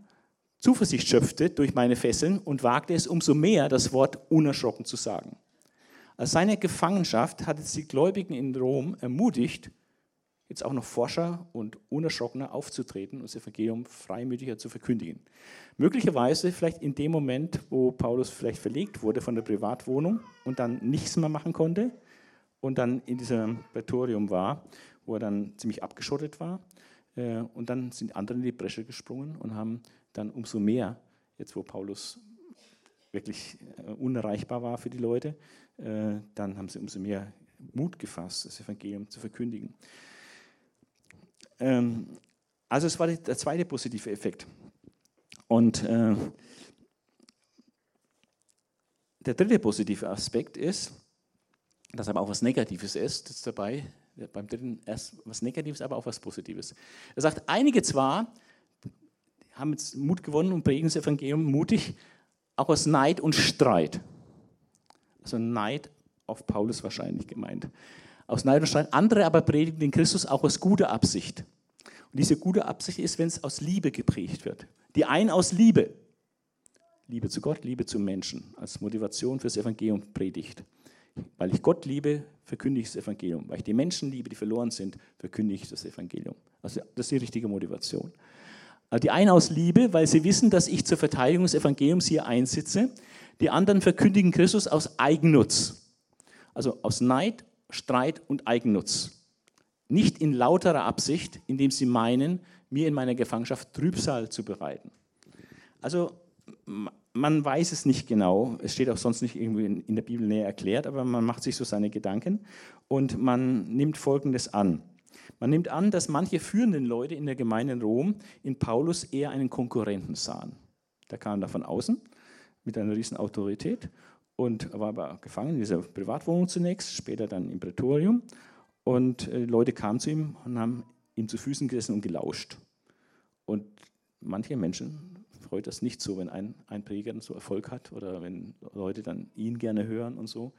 Zuversicht schöpfte durch meine Fesseln und wagte es umso mehr, das Wort unerschrocken zu sagen. Als seine Gefangenschaft hatte die Gläubigen in Rom ermutigt, jetzt auch noch forscher und unerschrockener aufzutreten und das Evangelium freimütiger zu verkündigen. Möglicherweise vielleicht in dem Moment, wo Paulus vielleicht verlegt wurde von der Privatwohnung und dann nichts mehr machen konnte und dann in diesem Prätorium war, wo er dann ziemlich abgeschottet war. Äh, und dann sind andere in die Bresche gesprungen und haben dann umso mehr, jetzt wo Paulus wirklich äh, unerreichbar war für die Leute, äh, dann haben sie umso mehr Mut gefasst, das Evangelium zu verkündigen. Ähm, also es war der zweite positive Effekt. Und der dritte positive Aspekt ist, dass aber auch was Negatives ist, dabei, beim dritten erst was Negatives, aber auch was Positives. Er sagt, einige zwar haben jetzt Mut gewonnen und prägen das Evangelium mutig, auch aus Neid und Streit. Also Neid auf Paulus wahrscheinlich gemeint. Aus Neid und Streit. Andere aber predigen den Christus auch aus guter Absicht. Und diese gute Absicht ist, wenn es aus Liebe geprägt wird. Die einen aus Liebe. Liebe zu Gott, Liebe zu Menschen. Als Motivation fürs Evangelium predigt. Weil ich Gott liebe, verkündige ich das Evangelium. Weil ich die Menschen liebe, die verloren sind, verkündige ich das Evangelium. Also das ist die richtige Motivation. Also die einen aus Liebe, weil sie wissen, dass ich zur Verteidigung des Evangeliums hier einsitze. Die anderen verkündigen Christus aus Eigennutz. Also aus Neid, Streit und Eigennutz. Nicht in lauterer Absicht, indem sie meinen, mir in meiner Gefangenschaft Trübsal zu bereiten. Also man weiß es nicht genau, es steht auch sonst nicht irgendwie in der Bibel näher erklärt, aber man macht sich so seine Gedanken und man nimmt Folgendes an. Man nimmt an, dass manche führenden Leute in der Gemeinde in Rom in Paulus eher einen Konkurrenten sahen. Der kam da von außen mit einer riesen Autorität und war aber gefangen in dieser Privatwohnung zunächst, später dann im Prätorium. Und äh, Leute kamen zu ihm und haben ihm zu Füßen gesessen und gelauscht. Und manche Menschen freut das nicht so, wenn ein, ein Prediger so Erfolg hat oder wenn Leute dann ihn gerne hören und so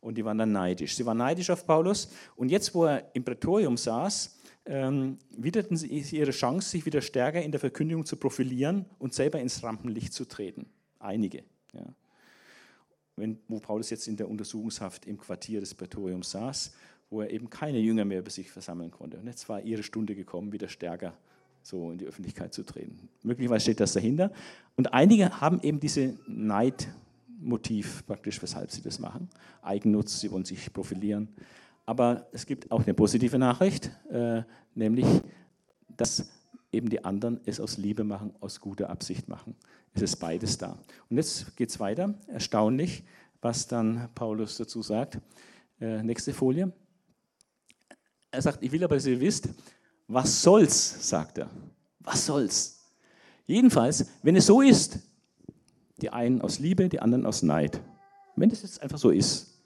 und die waren dann neidisch. Sie waren neidisch auf Paulus und jetzt, wo er im Prätorium saß, ähm, widerten sie ihre Chance, sich wieder stärker in der Verkündigung zu profilieren und selber ins Rampenlicht zu treten. Einige. Ja. Wenn, wo Paulus jetzt in der Untersuchungshaft im Quartier des Prätoriums saß, wo er eben keine Jünger mehr über sich versammeln konnte. Und jetzt war ihre Stunde gekommen, wieder stärker so in die Öffentlichkeit zu treten. Möglicherweise steht das dahinter. Und einige haben eben diese Neidmotiv praktisch, weshalb sie das machen. Eigennutz, sie wollen sich profilieren. Aber es gibt auch eine positive Nachricht, äh, nämlich, dass eben die anderen es aus Liebe machen, aus guter Absicht machen. Es ist beides da. Und jetzt geht es weiter. Erstaunlich, was dann Paulus dazu sagt. Äh, nächste Folie. Er sagt, ich will aber, dass ihr wisst, was soll's, sagt er. Was soll's? Jedenfalls, wenn es so ist, die einen aus Liebe, die anderen aus Neid. Wenn es jetzt einfach so ist,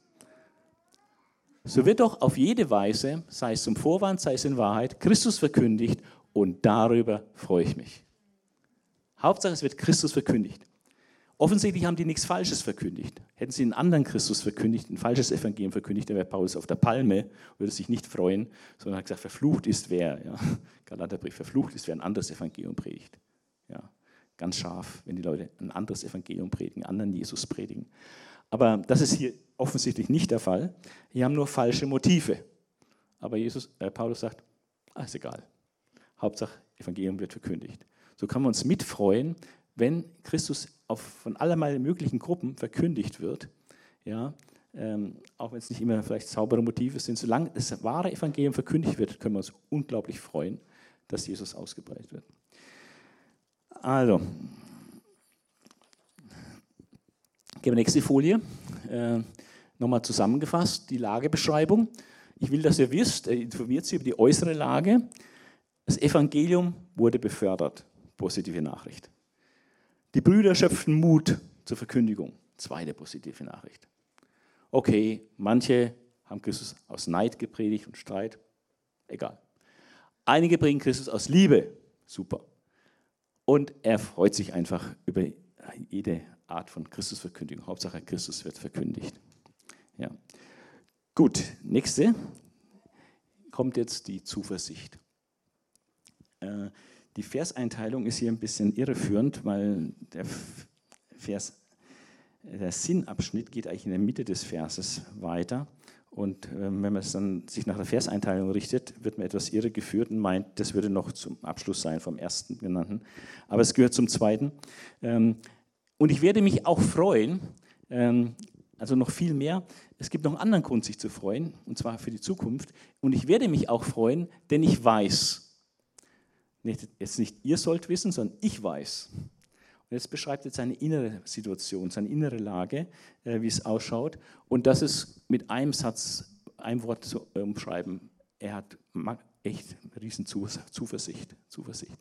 so wird doch auf jede Weise, sei es zum Vorwand, sei es in Wahrheit, Christus verkündigt und darüber freue ich mich. Hauptsache, es wird Christus verkündigt. Offensichtlich haben die nichts Falsches verkündigt. Hätten sie einen anderen Christus verkündigt, ein falsches Evangelium verkündigt, dann wäre Paulus auf der Palme, würde sich nicht freuen, sondern hat gesagt, verflucht ist wer. Ja. Galaterbrief, verflucht ist wer ein anderes Evangelium predigt. Ja. Ganz scharf, wenn die Leute ein anderes Evangelium predigen, einen anderen Jesus predigen. Aber das ist hier offensichtlich nicht der Fall. Hier haben nur falsche Motive. Aber Jesus, äh, Paulus sagt, ah, ist egal. Hauptsache, Evangelium wird verkündigt. So kann man uns mitfreuen, wenn Christus auf, von allerlei möglichen Gruppen verkündigt wird, ja, ähm, auch wenn es nicht immer vielleicht saubere Motive sind, solange das wahre Evangelium verkündigt wird, können wir uns unglaublich freuen, dass Jesus ausgebreitet wird. Also, gehen wir nächste Folie. Äh, Nochmal zusammengefasst, die Lagebeschreibung. Ich will, dass ihr wisst, äh, informiert sie über die äußere Lage. Das Evangelium wurde befördert. Positive Nachricht. Die Brüder schöpften Mut zur Verkündigung. Zweite positive Nachricht. Okay, manche haben Christus aus Neid gepredigt und Streit. Egal. Einige bringen Christus aus Liebe. Super. Und er freut sich einfach über jede Art von Christusverkündigung. Hauptsache, Christus wird verkündigt. Ja. Gut, nächste kommt jetzt die Zuversicht. Äh, die Verseinteilung ist hier ein bisschen irreführend, weil der Vers, der Sinnabschnitt geht eigentlich in der Mitte des Verses weiter. Und äh, wenn man es dann sich nach der Verseinteilung richtet, wird man etwas irregeführt und meint, das würde noch zum Abschluss sein vom ersten genannten. Aber es gehört zum zweiten. Ähm, und ich werde mich auch freuen, ähm, also noch viel mehr. Es gibt noch einen anderen Grund, sich zu freuen, und zwar für die Zukunft. Und ich werde mich auch freuen, denn ich weiß, nicht, jetzt nicht ihr sollt wissen, sondern ich weiß. Und jetzt beschreibt er seine innere Situation, seine innere Lage, äh, wie es ausschaut. Und das ist mit einem Satz, einem Wort zu umschreiben. Er hat echt riesen Zuversicht. Zuversicht.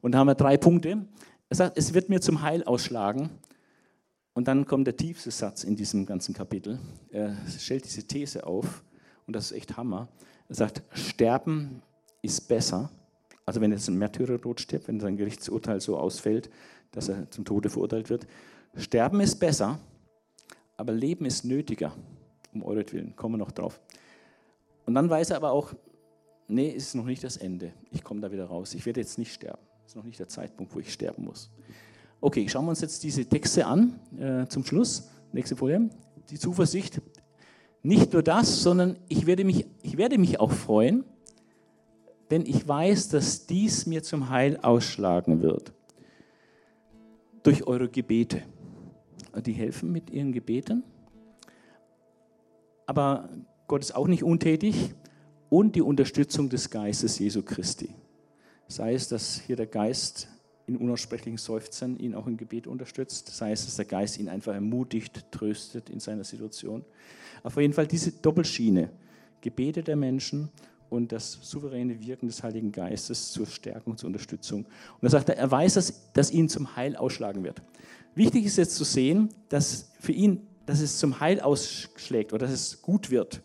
Und da haben wir drei Punkte. Er sagt, es wird mir zum Heil ausschlagen. Und dann kommt der tiefste Satz in diesem ganzen Kapitel. Er stellt diese These auf, und das ist echt Hammer. Er sagt, Sterben ist besser also wenn jetzt ein Märtyrertod stirbt, wenn sein Gerichtsurteil so ausfällt, dass er zum Tode verurteilt wird. Sterben ist besser, aber Leben ist nötiger, um euretwillen. Kommen wir noch drauf. Und dann weiß er aber auch, nee, es ist noch nicht das Ende. Ich komme da wieder raus. Ich werde jetzt nicht sterben. Es ist noch nicht der Zeitpunkt, wo ich sterben muss. Okay, schauen wir uns jetzt diese Texte an äh, zum Schluss. Nächste Folie. Die Zuversicht. Nicht nur das, sondern ich werde mich, ich werde mich auch freuen, denn ich weiß, dass dies mir zum Heil ausschlagen wird. Durch eure Gebete. Die helfen mit ihren Gebeten. Aber Gott ist auch nicht untätig. Und die Unterstützung des Geistes Jesu Christi. Sei es, dass hier der Geist in unaussprechlichen Seufzern ihn auch im Gebet unterstützt, sei es, dass der Geist ihn einfach ermutigt, tröstet in seiner Situation. Auf jeden Fall diese Doppelschiene. Gebete der Menschen und das souveräne Wirken des Heiligen Geistes zur Stärkung, zur Unterstützung. Und er sagt, er weiß, dass, dass ihn zum Heil ausschlagen wird. Wichtig ist jetzt zu sehen, dass für ihn, dass es zum Heil ausschlägt oder dass es gut wird,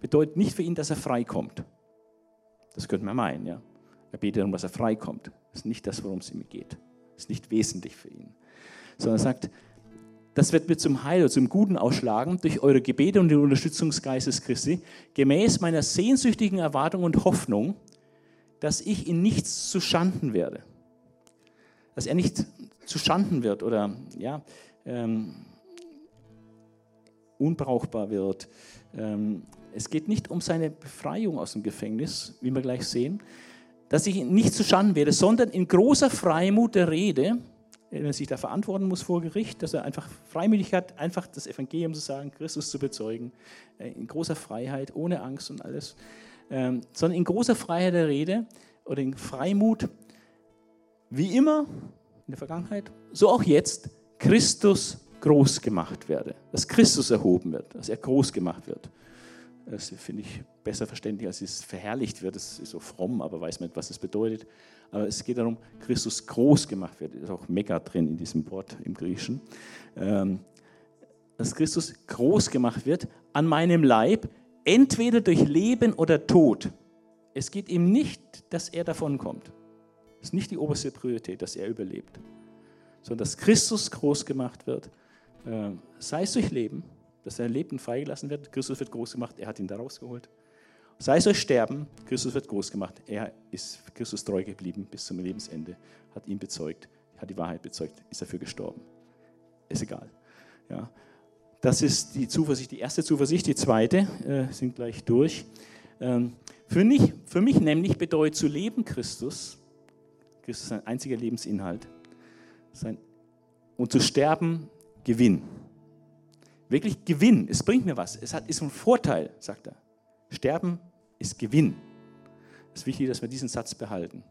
bedeutet nicht für ihn, dass er freikommt. Das könnte man meinen, ja. Er betet darum, dass er freikommt. Das ist nicht das, worum es ihm geht. Das ist nicht wesentlich für ihn. Sondern er sagt, das wird mir zum Heil, zum Guten ausschlagen, durch eure Gebete und den Unterstützungsgeistes Christi, gemäß meiner sehnsüchtigen Erwartung und Hoffnung, dass ich in nichts zu Schanden werde. Dass er nicht zu Schanden wird oder ja, ähm, unbrauchbar wird. Ähm, Es geht nicht um seine Befreiung aus dem Gefängnis, wie wir gleich sehen, dass ich nicht zu Schanden werde, sondern in großer Freimut der Rede, wenn er sich da verantworten muss vor Gericht, dass er einfach freimütig hat, einfach das Evangelium zu sagen, Christus zu bezeugen, äh, in großer Freiheit, ohne Angst und alles, ähm, sondern in großer Freiheit der Rede oder in Freimut, wie immer in der Vergangenheit, so auch jetzt, Christus groß gemacht werde, dass Christus erhoben wird, dass er groß gemacht wird. Das finde ich besser verständlich, als es verherrlicht wird. Das ist so fromm, aber weiß man was es bedeutet. Aber es geht darum, Christus groß gemacht wird. Da ist auch mega drin in diesem Wort im Griechischen. Ähm, dass Christus groß gemacht wird an meinem Leib, entweder durch Leben oder Tod. Es geht ihm nicht, dass er davonkommt. Das ist nicht die oberste Priorität, dass er überlebt, sondern dass Christus groß gemacht wird, äh, sei es durch Leben dass sein Leben freigelassen wird. Christus wird groß gemacht, er hat ihn da rausgeholt. Sei es durch Sterben, Christus wird groß gemacht. Er ist Christus treu geblieben bis zum Lebensende, hat ihn bezeugt, hat die Wahrheit bezeugt, ist dafür gestorben. Ist egal. Ja. Das ist die Zuversicht, die erste Zuversicht. Die zweite, äh, sind gleich durch. Ähm, für, mich, für mich nämlich bedeutet zu leben Christus, Christus ist sein einziger Lebensinhalt, sein, und zu sterben Gewinn. Wirklich Gewinn. Es bringt mir was. Es hat, ist ein Vorteil, sagt er. Sterben ist Gewinn. Es ist wichtig, dass wir diesen Satz behalten.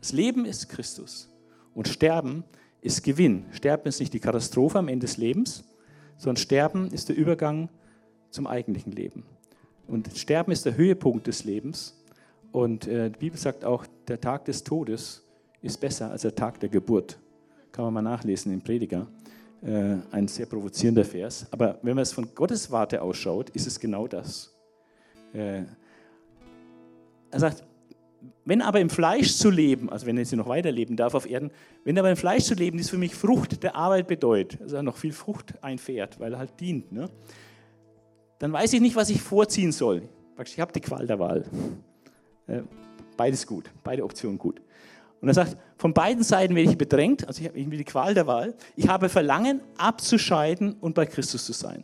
Das Leben ist Christus und Sterben ist Gewinn. Sterben ist nicht die Katastrophe am Ende des Lebens, sondern Sterben ist der Übergang zum eigentlichen Leben. Und Sterben ist der Höhepunkt des Lebens. Und äh, die Bibel sagt auch, der Tag des Todes ist besser als der Tag der Geburt. Kann man mal nachlesen im Prediger. Äh, ein sehr provozierender Vers. Aber wenn man es von Gottes Warte ausschaut, ist es genau das. Er sagt, wenn aber im Fleisch zu leben, also wenn er jetzt noch weiterleben darf auf Erden, wenn aber im Fleisch zu leben, ist für mich Frucht der Arbeit bedeutet, also noch viel Frucht einfährt, weil er halt dient, ne? dann weiß ich nicht, was ich vorziehen soll. Ich habe die Qual der Wahl. Äh, beides gut, beide Optionen gut. Und er sagt, von beiden Seiten werde ich bedrängt, also ich habe irgendwie die Qual der Wahl. Ich habe Verlangen, abzuscheiden und bei Christus zu sein.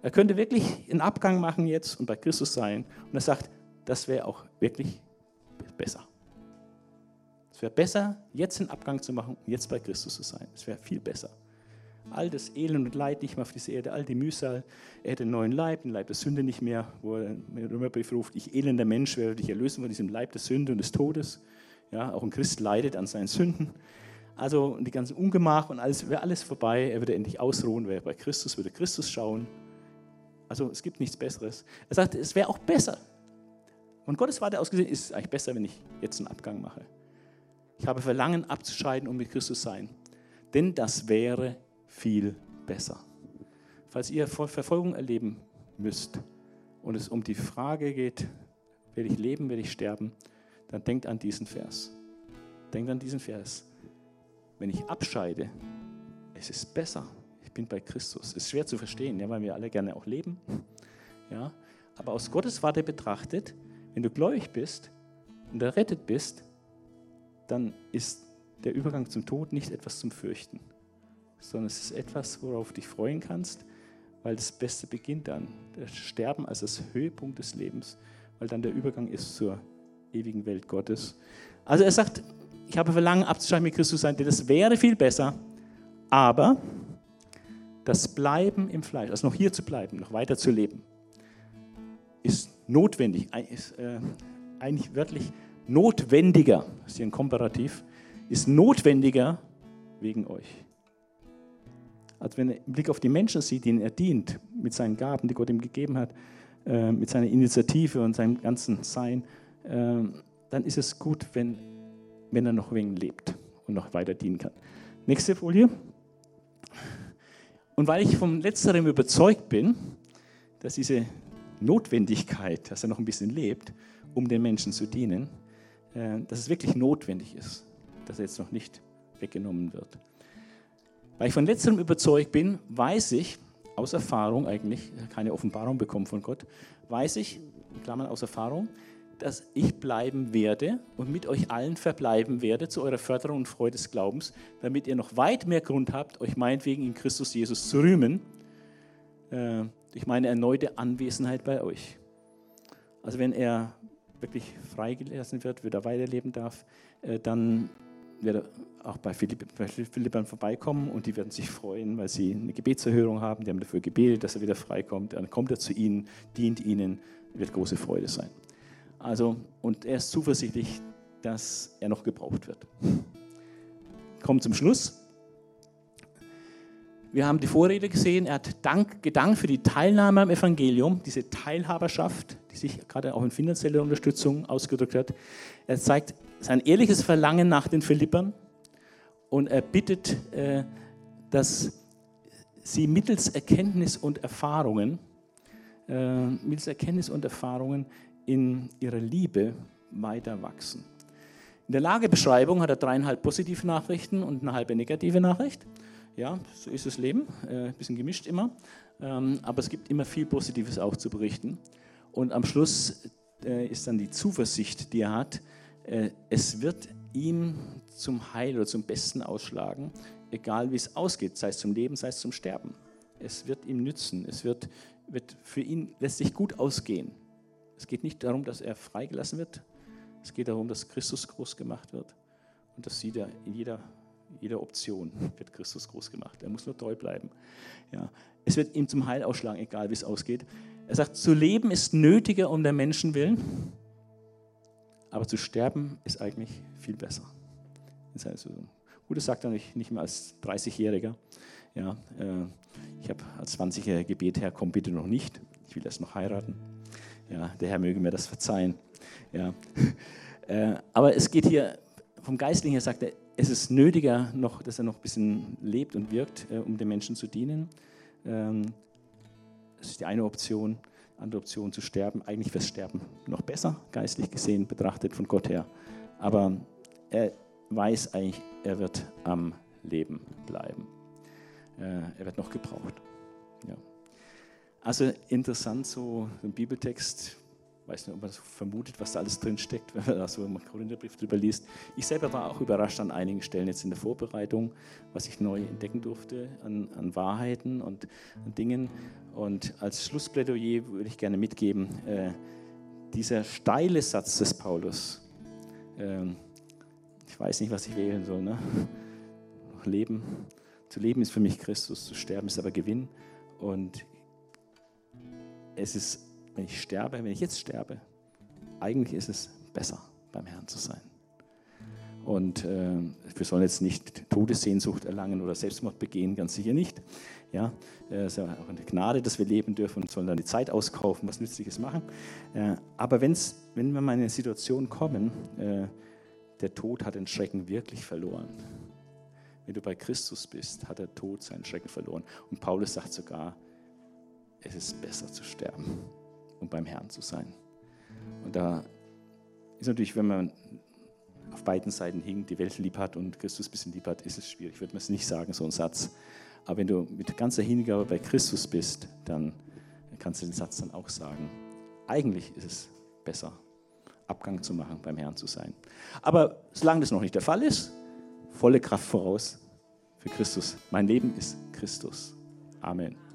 Er könnte wirklich einen Abgang machen jetzt und bei Christus sein. Und er sagt, das wäre auch wirklich besser. Es wäre besser, jetzt einen Abgang zu machen und jetzt bei Christus zu sein. Es wäre viel besser. All das Elend und Leid nicht mehr auf dieser Erde, all die Mühsal. Er hätte einen neuen Leib, einen Leib der Sünde nicht mehr, wo er im Römerbrief ruft, ich elender Mensch werde dich erlösen von diesem Leib der Sünde und des Todes. Ja, auch ein Christ leidet an seinen Sünden. Also die ganze Ungemach und alles wäre alles vorbei. Er würde endlich ausruhen, wäre bei Christus, würde Christus schauen. Also es gibt nichts Besseres. Er sagt, es wäre auch besser. Und Gottes Warte ausgesehen ist es eigentlich besser, wenn ich jetzt einen Abgang mache. Ich habe Verlangen abzuscheiden und mit Christus sein. Denn das wäre viel besser. Falls ihr Verfolgung erleben müsst und es um die Frage geht, werde ich leben, werde ich sterben, dann denkt an diesen Vers. Denkt an diesen Vers. Wenn ich abscheide, es ist besser. Ich bin bei Christus. Ist schwer zu verstehen, ja, weil wir alle gerne auch leben. Ja, aber aus Gottes Warte betrachtet, wenn du gläubig bist und errettet bist, dann ist der Übergang zum Tod nicht etwas zum Fürchten, sondern es ist etwas, worauf du dich freuen kannst, weil das Beste beginnt dann. Das Sterben als das Höhepunkt des Lebens, weil dann der Übergang ist zur ewigen Welt Gottes. Also er sagt, ich habe Verlangen abzuscheiden mit Christus sein, denn das wäre viel besser, aber das Bleiben im Fleisch, also noch hier zu bleiben, noch weiter zu leben, ist notwendig, ist äh, eigentlich wörtlich notwendiger, ist hier ein Komparativ, ist notwendiger wegen euch. Also wenn er im Blick auf die Menschen sieht, denen er dient, mit seinen Gaben, die Gott ihm gegeben hat, äh, mit seiner Initiative und seinem ganzen Sein, ähm, dann ist es gut, wenn, wenn er noch wegen lebt und noch weiter dienen kann. Nächste Folie. Und weil ich vom Letzterem überzeugt bin, dass diese Notwendigkeit, dass er noch ein bisschen lebt, um den Menschen zu dienen, äh, dass es wirklich notwendig ist, dass er jetzt noch nicht weggenommen wird. Weil ich von Letzterem überzeugt bin, weiß ich, aus Erfahrung eigentlich, keine Offenbarung bekommen von Gott, weiß ich, in Klammern aus Erfahrung, dass ich bleiben werde und mit euch allen verbleiben werde zu eurer Förderung und Freude des Glaubens, damit ihr noch weit mehr Grund habt, euch meinetwegen in Christus Jesus zu rühmen. Durch meine erneute Anwesenheit bei euch. Also wenn er wirklich freigelassen wird, wieder weiterleben darf, äh, dann wird er auch bei, Philipp, bei Philippern vorbeikommen und die werden sich freuen, weil sie eine Gebetserhörung haben. Die haben dafür gebetet, dass er wieder freikommt. Dann kommt er zu ihnen, dient ihnen, wird große Freude sein. Also, und er ist zuversichtlich, dass er noch gebraucht wird. Kommt zum Schluss. Wir haben die Vorrede gesehen, er hat Dank, gedankt für die Teilnahme am Evangelium, diese Teilhaberschaft, die sich gerade auch in finanzieller Unterstützung ausgedrückt hat. Er zeigt sein ehrliches Verlangen nach den Philippern und er bittet, äh, dass sie mittels Erkenntnis und Erfahrungen, äh, mittels Erkenntnis und Erfahrungen in ihrer Liebe weiter wachsen. In der Lagebeschreibung hat er dreieinhalb positive Nachrichten und eine halbe negative Nachricht. Ja, so ist das Leben, äh, ein bisschen gemischt immer. Ähm, aber es gibt immer viel Positives auch zu berichten. Und am Schluss äh, ist dann die Zuversicht, die er hat, äh, es wird ihm zum Heil oder zum Besten ausschlagen, egal wie es ausgeht, sei es zum Leben, sei es zum Sterben. Es wird ihm nützen, es wird, wird für ihn letztlich gut ausgehen. Es geht nicht darum, dass er freigelassen wird, es geht darum, dass Christus groß gemacht wird. Und das sieht er in jeder, jeder Option, wird Christus groß gemacht. Er muss nur treu bleiben. Ja. Es wird ihm zum Heil ausschlagen, egal wie es ausgeht. Er sagt, zu leben ist nötiger um der Menschen willen aber zu sterben ist eigentlich viel besser. Das heißt, gut, das sagt er nicht, nicht mehr als 30-Jähriger. Ja, äh, ich habe als 20-Jähriger Gebet, Herr, komm bitte noch nicht. Ich will erst noch heiraten. Ja, der Herr möge mir das verzeihen. Ja. Äh, aber es geht hier vom Geistlichen her, sagt er, es ist nötiger, noch, dass er noch ein bisschen lebt und wirkt, äh, um den Menschen zu dienen. Ähm, das ist die eine Option andere Option zu sterben. Eigentlich wäre Sterben noch besser, geistlich gesehen, betrachtet von Gott her. Aber er weiß eigentlich, er wird am Leben bleiben. Äh, er wird noch gebraucht. Ja. Also interessant, so ein Bibeltext, weiß nicht, ob man vermutet, was da alles drin steckt, wenn man da so im Korintherbrief drüber liest. Ich selber war auch überrascht an einigen Stellen jetzt in der Vorbereitung, was ich neu entdecken durfte an, an Wahrheiten und an Dingen. Und als Schlussplädoyer würde ich gerne mitgeben, äh, dieser steile Satz des Paulus, äh, ich weiß nicht, was ich wählen soll, ne? Leben, zu leben ist für mich Christus, zu sterben ist aber Gewinn. Und es ist wenn ich sterbe, wenn ich jetzt sterbe, eigentlich ist es besser, beim Herrn zu sein. Und äh, wir sollen jetzt nicht Todessehnsucht erlangen oder Selbstmord begehen, ganz sicher nicht. Ja, äh, es ist ja auch eine Gnade, dass wir leben dürfen und sollen dann die Zeit auskaufen, was Nützliches machen. Äh, aber wenn's, wenn wir mal in eine Situation kommen, äh, der Tod hat den Schrecken wirklich verloren. Wenn du bei Christus bist, hat der Tod seinen Schrecken verloren. Und Paulus sagt sogar, es ist besser zu sterben und beim Herrn zu sein. Und da ist natürlich, wenn man auf beiden Seiten hinkt, die Welt lieb hat und Christus ein bisschen lieb hat, ist es schwierig. Ich würde mir es nicht sagen, so ein Satz. Aber wenn du mit ganzer Hingabe bei Christus bist, dann kannst du den Satz dann auch sagen. Eigentlich ist es besser, Abgang zu machen, beim Herrn zu sein. Aber solange das noch nicht der Fall ist, volle Kraft voraus für Christus. Mein Leben ist Christus. Amen.